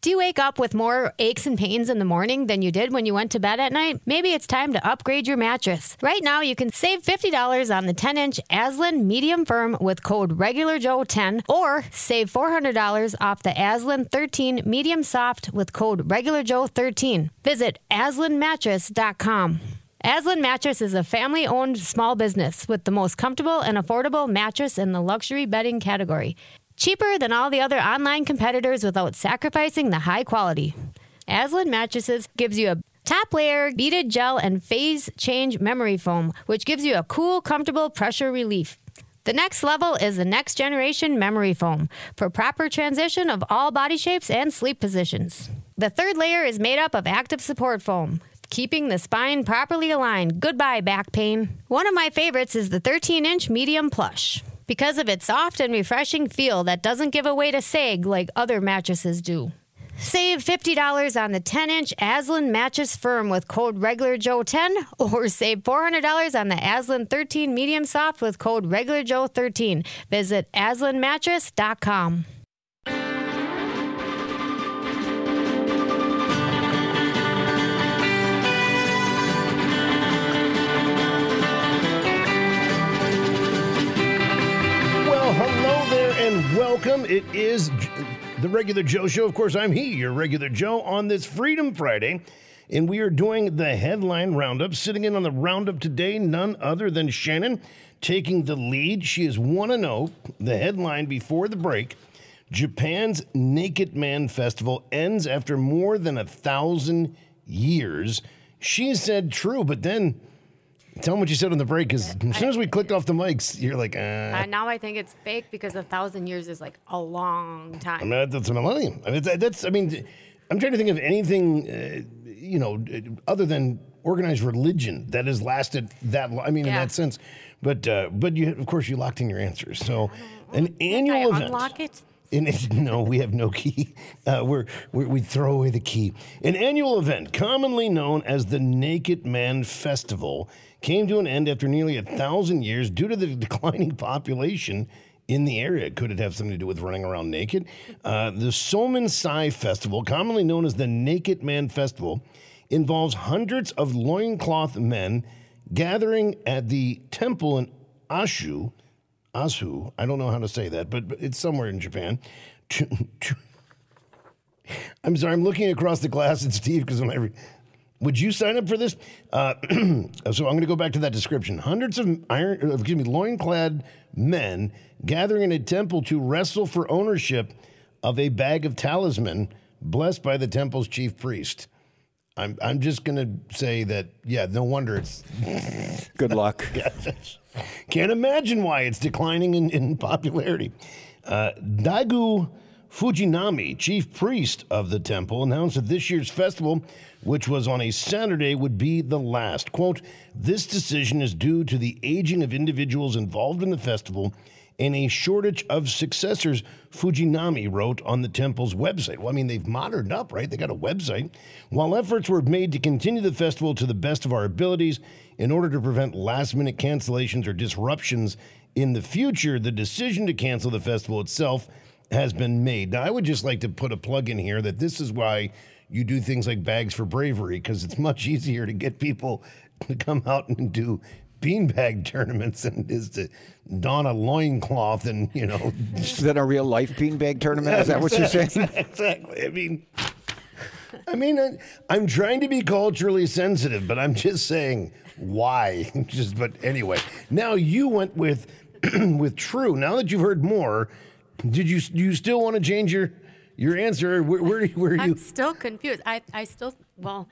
Do you wake up with more aches and pains in the morning than you did when you went to bed at night? Maybe it's time to upgrade your mattress. Right now, you can save $50 on the 10 inch Aslan Medium Firm with code RegularJoe10 or save $400 off the Aslan 13 Medium Soft with code RegularJoe13. Visit aslanmattress.com. Aslan Mattress is a family owned small business with the most comfortable and affordable mattress in the luxury bedding category. Cheaper than all the other online competitors without sacrificing the high quality. Aslan Mattresses gives you a top layer beaded gel and phase change memory foam, which gives you a cool, comfortable pressure relief. The next level is the next generation memory foam for proper transition of all body shapes and sleep positions. The third layer is made up of active support foam, keeping the spine properly aligned. Goodbye, back pain. One of my favorites is the 13 inch medium plush because of its soft and refreshing feel that doesn't give away to sag like other mattresses do. Save $50 on the 10 inch Aslan mattress firm with code RegularJoe10 or save $400 on the Aslan 13 medium soft with code RegularJoe13. Visit aslanmattress.com. welcome. It is the regular Joe Show. Of course, I'm he, your regular Joe, on this Freedom Friday. And we are doing the headline roundup. Sitting in on the roundup today, none other than Shannon taking the lead. She is 1 0. The headline before the break Japan's Naked Man Festival ends after more than a thousand years. She said true, but then tell them what you said on the break because as soon as we clicked off the mics, you're like, uh, Uh, now I think it's fake because a thousand years is like a long time. I mean, that's a millennium. I mean, that's, that's I mean, I'm trying to think of anything, uh, you know, other than organized religion that has lasted that long. I mean, in that sense. But, uh, but you, of course, you locked in your answers. So, an I annual event. unlock it? No, we have no key. Uh, we're, we we throw away the key. An annual event, commonly known as the Naked Man Festival, came to an end after nearly a thousand years due to the declining population in the area. Could it have something to do with running around naked? Uh, the Somen Sai Festival, commonly known as the Naked Man Festival, involves hundreds of loincloth men gathering at the temple in Ashu. Asu, I don't know how to say that, but, but it's somewhere in Japan. I'm sorry, I'm looking across the glass at Steve because when I re- would you sign up for this? Uh, so I'm going to go back to that description. Hundreds of iron, uh, excuse me, loinclad men gathering in a temple to wrestle for ownership of a bag of talisman blessed by the temple's chief priest. I'm, I'm just going to say that, yeah, no wonder it's Good luck. can't imagine why it's declining in, in popularity. Uh, Daigo Fujinami, chief priest of the temple, announced that this year's festival, which was on a Saturday, would be the last. Quote, this decision is due to the aging of individuals involved in the festival and a shortage of successors, Fujinami wrote on the temple's website. Well, I mean, they've moderned up, right? They got a website. While efforts were made to continue the festival to the best of our abilities in order to prevent last minute cancellations or disruptions in the future, the decision to cancel the festival itself has been made. Now, I would just like to put a plug in here that this is why you do things like Bags for Bravery, because it's much easier to get people to come out and do beanbag tournaments than it is to don a loincloth and, you know. Is that a real life beanbag tournament? Is that what you're saying? exactly. I mean, I mean, I, I'm trying to be culturally sensitive, but I'm just saying why. just, but anyway, now you went with with true. Now that you've heard more, did you do you still want to change your your answer? Where where, where are you? I'm still confused. I, I still, well,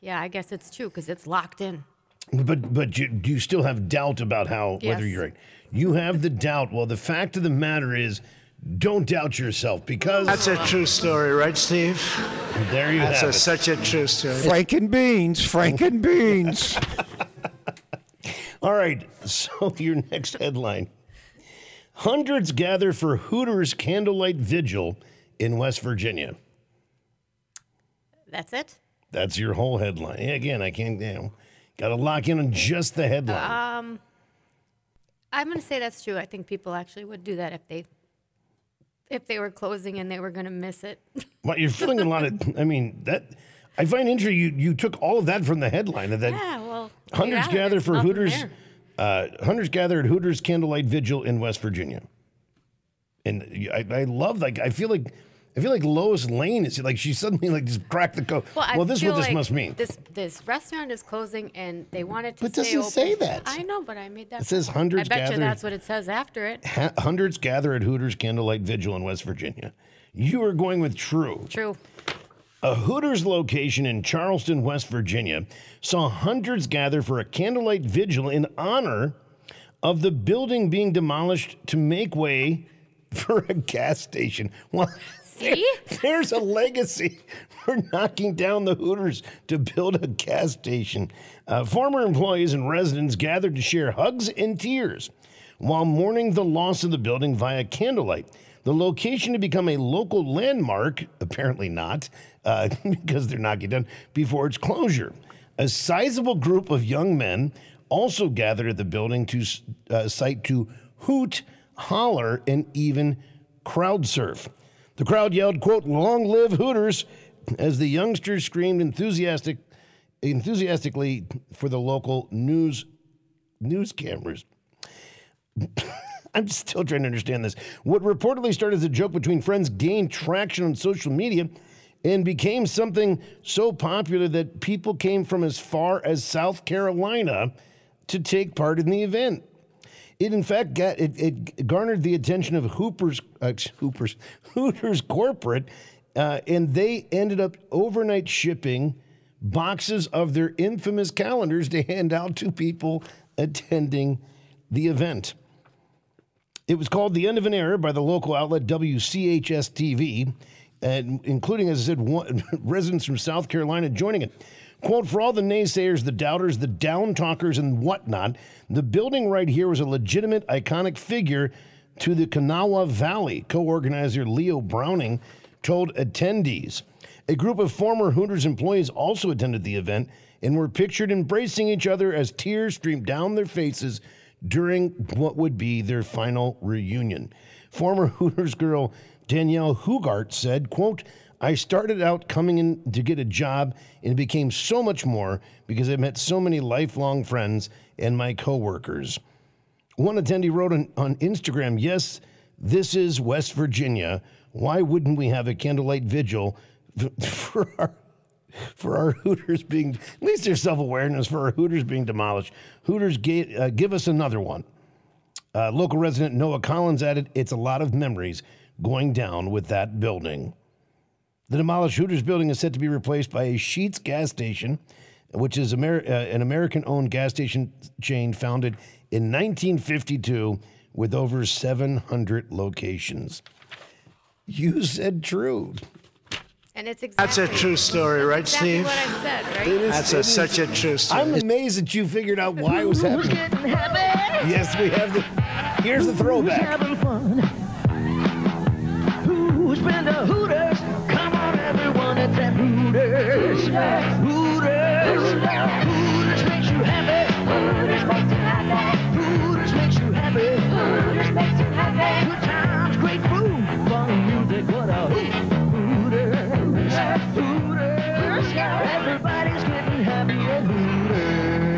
yeah, I guess it's true because it's locked in. But but you, do you still have doubt about how whether you're right? You have the doubt. Well, the fact of the matter is, don't doubt yourself because That's a true story, right, Steve? there you That's have a, it. such a true story. Frank and beans. Frank and beans. All right, so your next headline. Hundreds gather for Hooters candlelight vigil in West Virginia. That's it? That's your whole headline. Again, I can't, you know, got to lock in on just the headline. Um, I'm going to say that's true. I think people actually would do that if they if they were closing and they were going to miss it. Well, you're feeling a lot of. I mean that. I find interesting. You you took all of that from the headline of that. Yeah, well, Hundreds yeah, gather there's for Hooters. Uh, hundreds gather at Hooters candlelight vigil in West Virginia. And I, I love like I feel like I feel like Lois Lane is like she suddenly like just cracked the code. Well, Well, this is what this like must mean. This this restaurant is closing, and they wanted to But doesn't open. say that. I know, but I made that. It says hundreds I bet gather- you that's what it says after it. Ha- hundreds gather at Hooters candlelight vigil in West Virginia. You are going with true. True. A Hooters location in Charleston, West Virginia, saw hundreds gather for a candlelight vigil in honor of the building being demolished to make way for a gas station. Well, See? there's a legacy for knocking down the Hooters to build a gas station. Uh, former employees and residents gathered to share hugs and tears while mourning the loss of the building via candlelight. The location to become a local landmark, apparently not, uh, because they're not getting done before its closure. A sizable group of young men also gathered at the building to uh, site to hoot, holler, and even crowd surf. The crowd yelled, quote, long live Hooters, as the youngsters screamed enthusiastic, enthusiastically for the local news news cameras. I'm still trying to understand this. What reportedly started as a joke between friends gained traction on social media and became something so popular that people came from as far as South Carolina to take part in the event. It in fact got it, it garnered the attention of Hooper's uh, Hoopers Hooters corporate, uh, and they ended up overnight shipping boxes of their infamous calendars to hand out to people attending the event. It was called The End of an Era by the local outlet WCHS TV, and including, as I said, one, residents from South Carolina joining it. Quote, for all the naysayers, the doubters, the down talkers, and whatnot, the building right here was a legitimate, iconic figure to the Kanawha Valley, co organizer Leo Browning told attendees. A group of former Hooters employees also attended the event and were pictured embracing each other as tears streamed down their faces during what would be their final reunion. Former Hooters girl Danielle Hugart said, quote, I started out coming in to get a job and it became so much more because I met so many lifelong friends and my coworkers. One attendee wrote on, on Instagram, Yes, this is West Virginia. Why wouldn't we have a candlelight vigil for our for our Hooters being at least there's self awareness for our Hooters being demolished. Hooters ga- uh, give us another one. Uh, local resident Noah Collins added, "It's a lot of memories going down with that building." The demolished Hooters building is set to be replaced by a Sheetz gas station, which is Amer- uh, an American-owned gas station chain founded in 1952 with over 700 locations. You said true. And it's exactly. That's a true story, right, exactly Steve? what I said, right? It is, That's a, such a true story. I'm amazed that you figured out why it was happening. Yes, we have the. Here's the throwback. having fun. Who's been to Hooters? Come on, everyone, it's at Hooters. Hooters.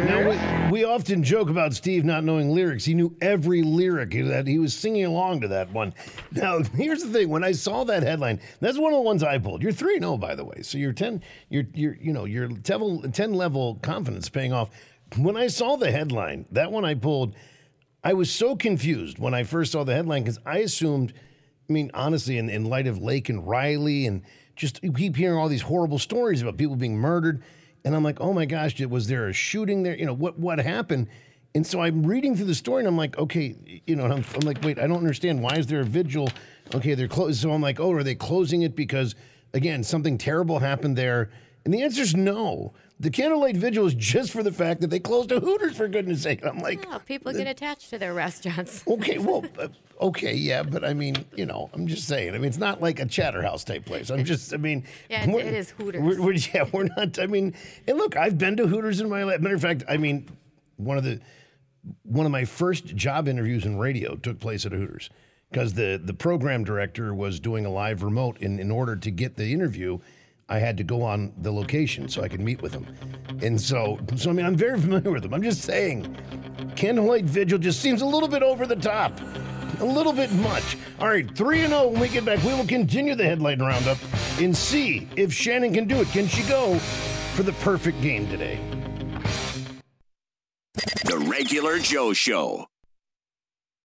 Now, we, we often joke about Steve not knowing lyrics. He knew every lyric that he was singing along to that one. Now, here's the thing: when I saw that headline, that's one of the ones I pulled. You're three zero, oh, by the way, so you're ten. You're you're you know your ten level confidence paying off. When I saw the headline, that one I pulled, I was so confused when I first saw the headline because I assumed. I mean, honestly, in, in light of Laken Riley, and just keep hearing all these horrible stories about people being murdered, and I'm like, oh my gosh, was there a shooting there? You know, what what happened? And so I'm reading through the story, and I'm like, okay, you know, I'm, I'm like, wait, I don't understand. Why is there a vigil? Okay, they're closed. So I'm like, oh, are they closing it because again something terrible happened there? And the answer is no. The candlelight vigil is just for the fact that they closed a Hooters for goodness sake. And I'm like, Oh, people get attached to their restaurants. Okay, well, uh, okay, yeah, but I mean, you know, I'm just saying. I mean, it's not like a Chatterhouse type place. I'm just, I mean, Yeah, it is Hooters. We're, we're, yeah, we're not. I mean, and look, I've been to Hooters in my life. Matter of fact, I mean, one of the one of my first job interviews in radio took place at Hooters because the the program director was doing a live remote. And in order to get the interview, I had to go on the location so I could meet with him. And so, so I mean, I'm very familiar with him. I'm just saying, candlelight vigil just seems a little bit over the top. A little bit much. All right, 3 and 0 when we get back. We will continue the headline roundup and see if Shannon can do it. Can she go for the perfect game today? The regular Joe Show.